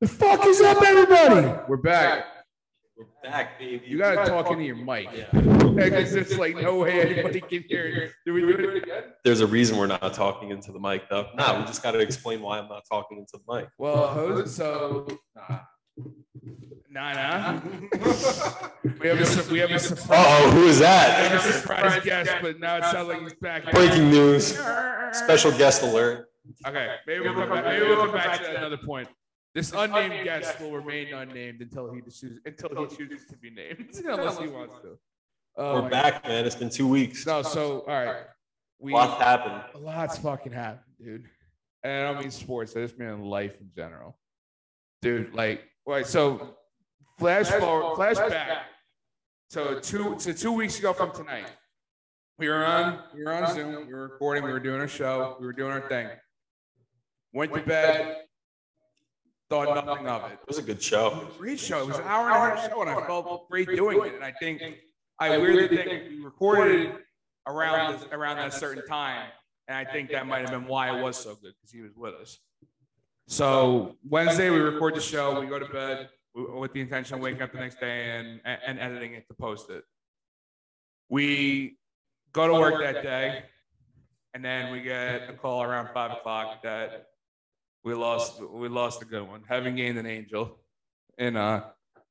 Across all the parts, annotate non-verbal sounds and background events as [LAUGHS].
The fuck is up, everybody? We're back. We're back, baby. You gotta talk into your mic. Yeah. [LAUGHS] Because it's like no way anybody can hear it. Do we do it again? There's a reason we're not talking into the mic, though. Nah, we just got to explain why I'm not talking into the mic. Well, Jose, so nah, nah. nah. [LAUGHS] we have a su- we have a surprise. Oh, who is We have that? a surprise guest, but now it sounds like he's back. Breaking news. Special guest alert. Okay, maybe we'll come back. Maybe we'll come back to another point. This unnamed guest will remain unnamed until he chooses until he chooses to be named, [LAUGHS] unless he wants to. Oh We're my back, man. It's been two weeks. No, so all right, we Lots happened. a lot's fucking happened, dude. And I don't mean sports. I just mean life in general, dude. Like, wait, so flash forward, flashback. So two, so two weeks ago from tonight, we were on, we were on Zoom. We were recording. We were doing a show. We were doing our thing. Went to bed. Thought nothing of it. It was a good show. Great show. It was an hour and a half show, and I felt great doing it. And I think I weirdly think we recorded around this, around that certain time, and I think that might have been why it was so good because he was with us. So Wednesday we record the show, we go to bed with the intention of waking up the next day and and editing it to post it. We go to work that day, and then we get a call around five o'clock that we lost we lost a good one, having gained an angel in uh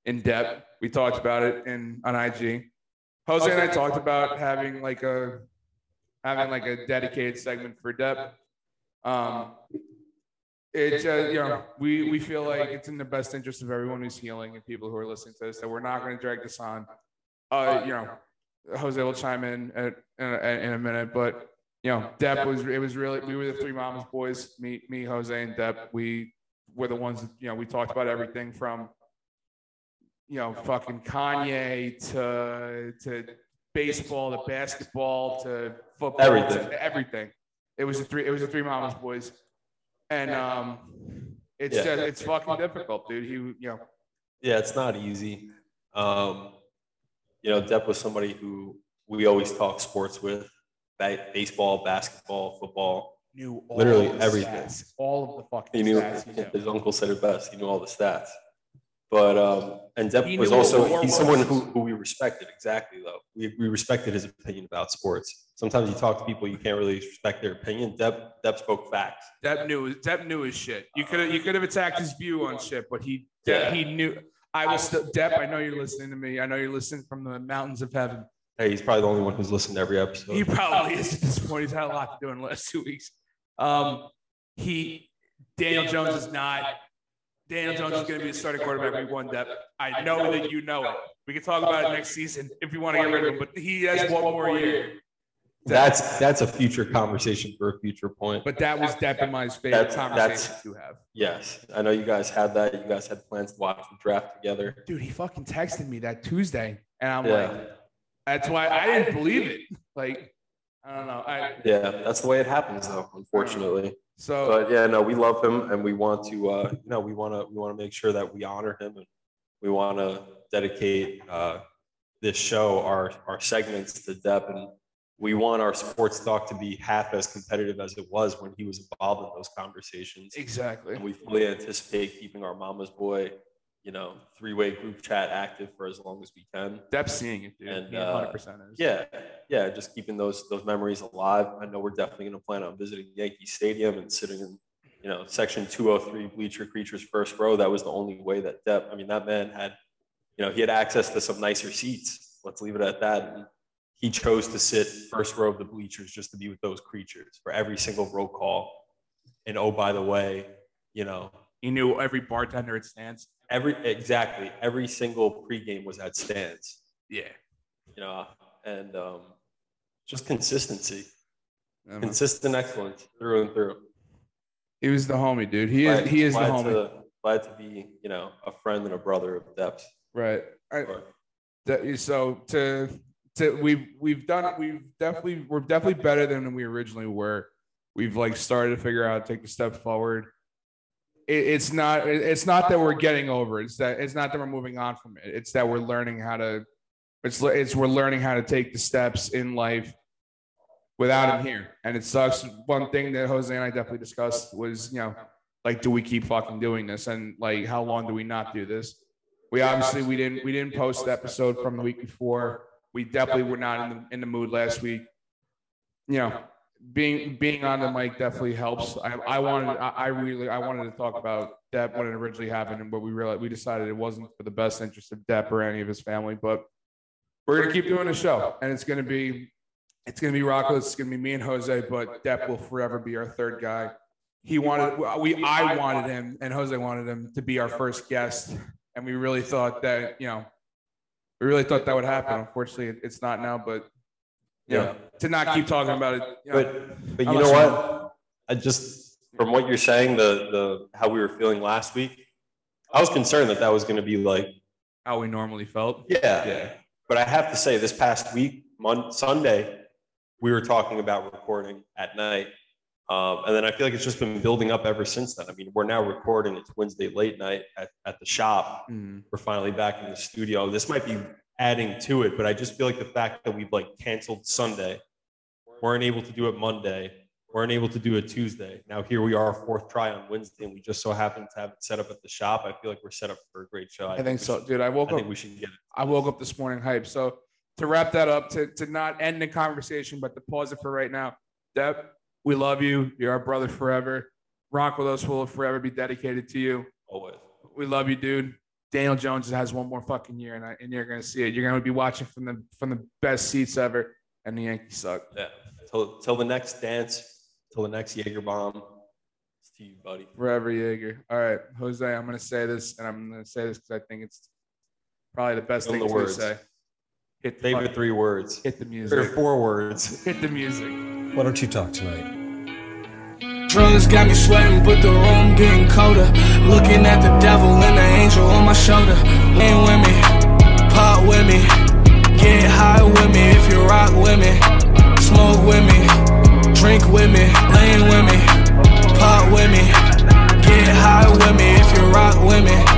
in Dep. We talked about it in on IG. Jose and I talked about having like a having like a dedicated segment for Dep. Um, it's uh, you know we we feel like it's in the best interest of everyone who's healing and people who are listening to this that we're not going to drag this on. Uh, you know, Jose will chime in at, in, in a minute, but you know, Dep was it was really we were the three mamas boys, me me Jose and Dep. We were the ones that, you know we talked about everything from you know fucking Kanye to to baseball to basketball to football Everything. to everything. It was a three it was a three mamas boys, and um, it's Yeah. just it's fucking difficult, dude. He you know Yeah, it's not easy. Um, you know, Dep was somebody who we always talk sports with ba- baseball, basketball, football. knew all Literally the everything. stats, all of the fucking He knew, stats. He knew. his uncle said it best. He knew all the stats. But, um, and Dep was also, war he's someone who, who we respected. Exactly, though. We, we respected his opinion about sports. Sometimes you talk to people, you can't really respect their opinion. Dep, Dep spoke facts. Dep knew Dep knew his shit. You could have you could have attacked his view on shit, but he Yeah. he knew. I was still Dep. I know you're listening to me. I know you're listening from the mountains of heaven. Hey, he's probably the only one who's listened to every episode. He probably is at this point. He's had a lot to do in the last two weeks. Um, he Daniel Jones is not. Daniel Jones is going to be the starting quarterback week one. Dep. I know that you know it. We can talk about it next season if you want to get rid of him, but he has one more year. That's that's a future conversation for a future point. But that was Dep and my favorite That's- conversation that's- to have. Yes, I know you guys had that. You guys had plans to watch the draft together. Dude, he fucking texted me that Tuesday, and I'm Yeah. like, that's why I didn't believe it. Like, I don't know. I Yeah, that's the way it happens, though. Unfortunately, so but yeah, no, we love him, and we want to, uh, you know, we want to, we want to make sure that we honor him, and we want to dedicate uh, this show, our our segments to Dep, and we want our sports talk to be half as competitive as it was when he was involved in those conversations. exactly. And we fully anticipate keeping our mama's boy, you know, three-way group chat active for as long as we can. Dep's seeing it, dude. And, uh, 100% is. Yeah, yeah, just keeping those those memories alive. I know we're definitely going to plan on visiting Yankee Stadium and sitting in, you know, section 203 bleacher creatures first row. That was the only way that Dep. I mean, that man had, you know, he had access to some nicer seats. Let's leave it at that. And he chose to sit first row of the bleachers just to be with those creatures for every single roll call. And oh, by the way, you know, He knew every bartender at Stan's. Every exactly every single pregame was at Stan's. Yeah. You know, and um, just consistency. Um, consistent excellence through and through. he was the homie, dude. He is he is the glad homie. To, glad to be, you know, a friend and a brother of Dep. Right. I, Or- that- so to to we've we've done we've definitely we're definitely better than we originally were. We've like started to figure out take a step forward. It, it's not it's not that we're getting over it. It's that it's not that we're moving on from it. It's that we're learning how to it's it's we're learning how to take the steps in life without him here. And it sucks. One thing that Jose and I definitely discussed was, you know, like, do we keep fucking doing this? And like, how long do we not do this? We obviously we didn't we didn't post the episode from the week before. We definitely were not in the in the mood last week. You know, being being on the mic definitely helps. I, I wanted I, really I wanted to talk about Dep when it originally happened, and but we realized we decided it wasn't for the best interest of Dep or any of his family. But we're gonna keep doing the show, and it's gonna be it's gonna be Rocco. It's gonna be me and Jose, but Dep will forever be our third guy. He wanted we I wanted him, and Jose wanted him to be our first guest, and we really thought that you know we really thought that would happen. Unfortunately, it's not now, but you know, to not keep talking about it. You know, But, but you know you- what? I just, from what you're saying, the, the, how we were feeling last week, I was concerned that that was going to be like, how we normally felt. yeah. Yeah. But I have to say, this past week, Mon- Sunday, we were talking about recording at night. Um, and then I feel like it's just been building up ever since then. I mean, we're now recording. It's Wednesday late night at, at the shop. Mm. We're finally back in the studio. This might be adding to it, but I just feel like the fact that we've like canceled Sunday, weren't able to do it Monday, weren't able to do it Tuesday. Now here we are, fourth try on Wednesday, and we just so happen to have it set up at the shop. I feel like we're set up for a great show. I think we so, should- dude. I woke I up. think we should get it. I woke up this morning hype. So to wrap that up, to, to not end the conversation, but to pause it for right now, Dep, we love you. You're our brother forever. Rock with us We'll forever be dedicated to you. Always. We love you, dude. Daniel Jones has one more fucking year, and, I, and you're gonna see it. You're gonna be watching from the from the best seats ever, and the Yankees suck. Yeah. Till, till the next dance, till the next Jaeger bomb. It's to you, buddy. Forever Jaeger. All right, Jose, I'm gonna say this, and I'm gonna say this because I think it's probably the best Give 'em thing the to words. say. Hit the, Favorite three words. hit the music. Or music. four words. Hit the music. Why don't you talk tonight? Drugs got me sweating, but the room getting colder. Looking at the devil and the angel on my shoulder. Lean with me, pop with me, get high with me if you rock with me. Smoke with me, drink with me, lean with me, pop with me, get high with me if you rock with me.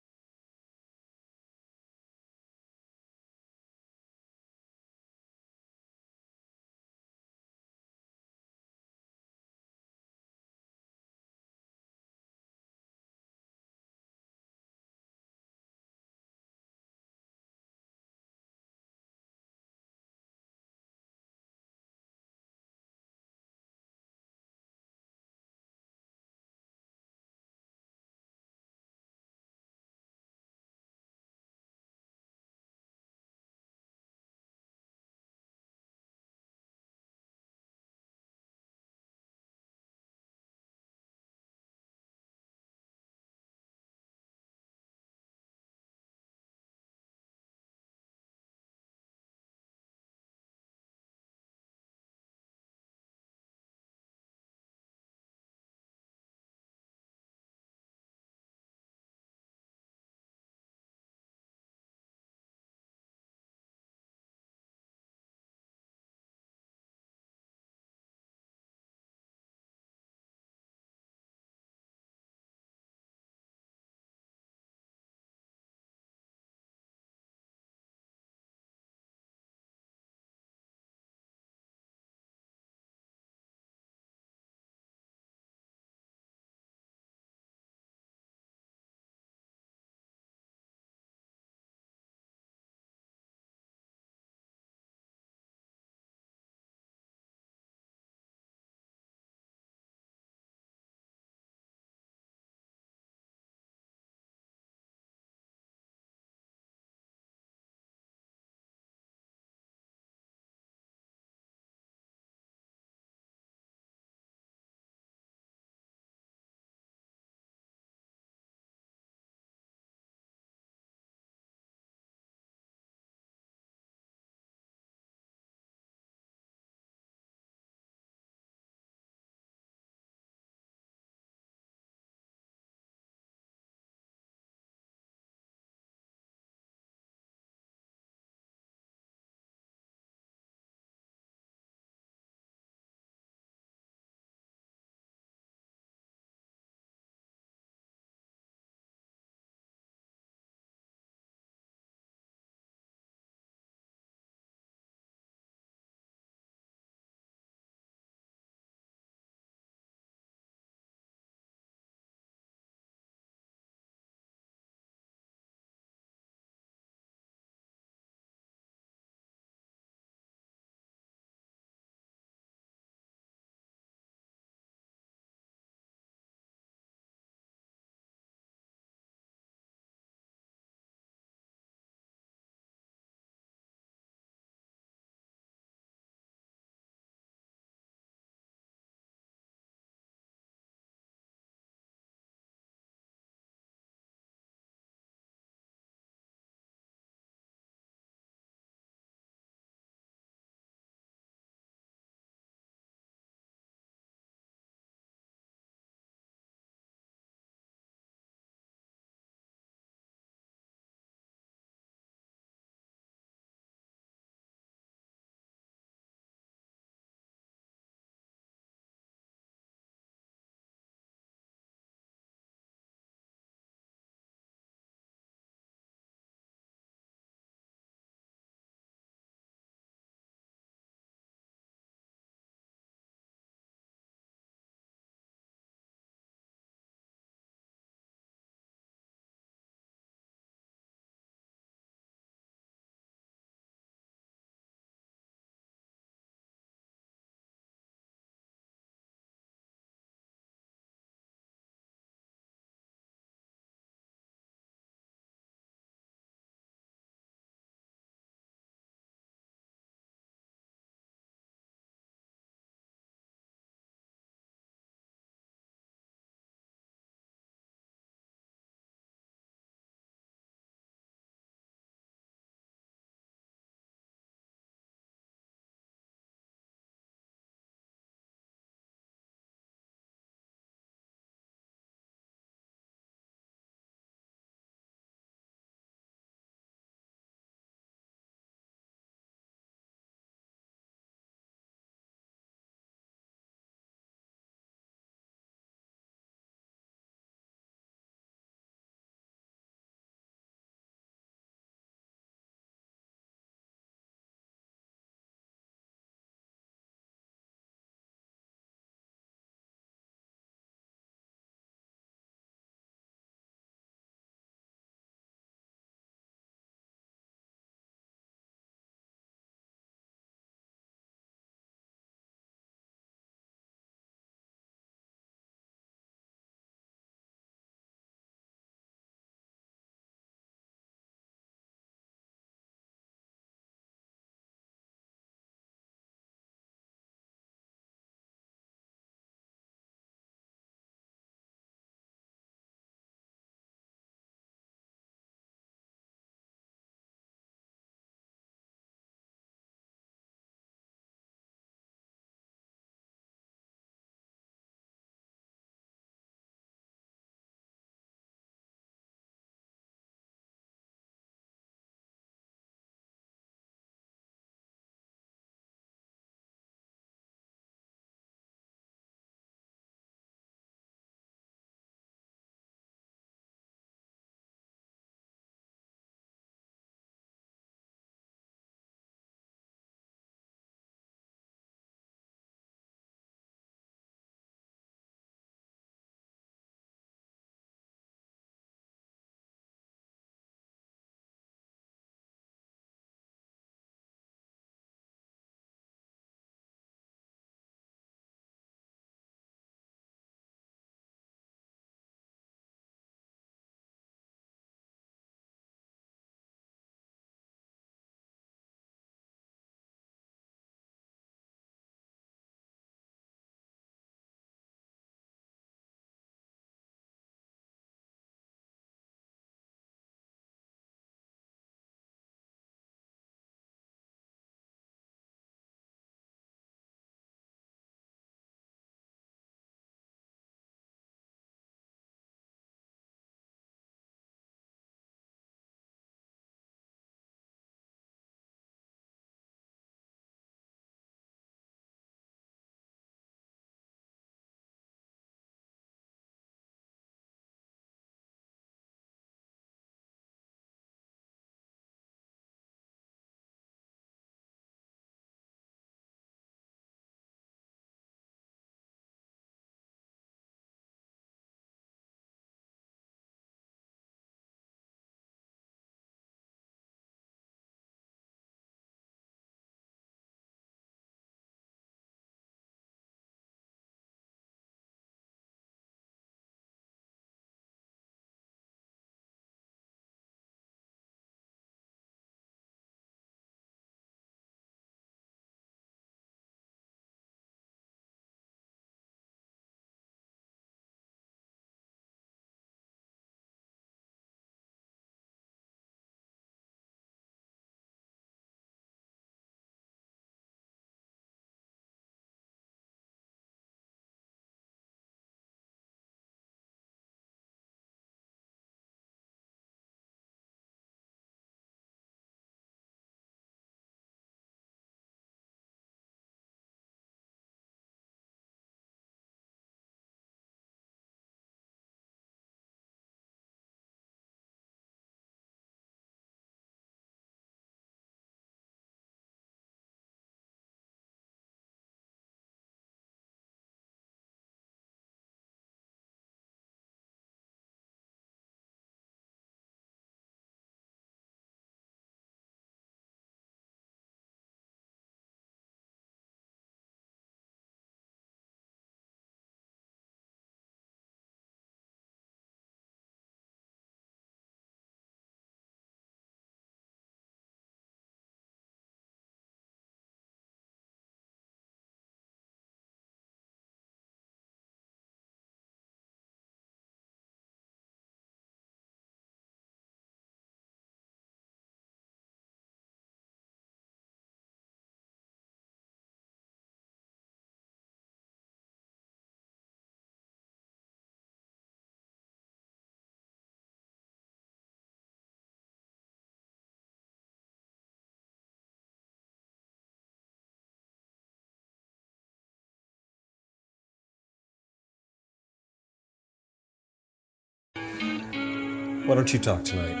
Why don't you talk tonight?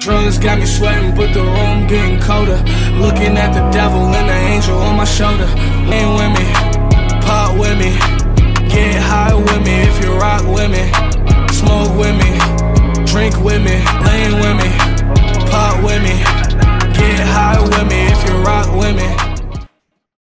Drugs got me sweating, but the room getting colder. Looking at the devil and the angel on my shoulder. Lean with me, pop with me, get high with me if you rock with me, smoke with me, drink with me, lean with me, pop with me, get high with me if you rock with me.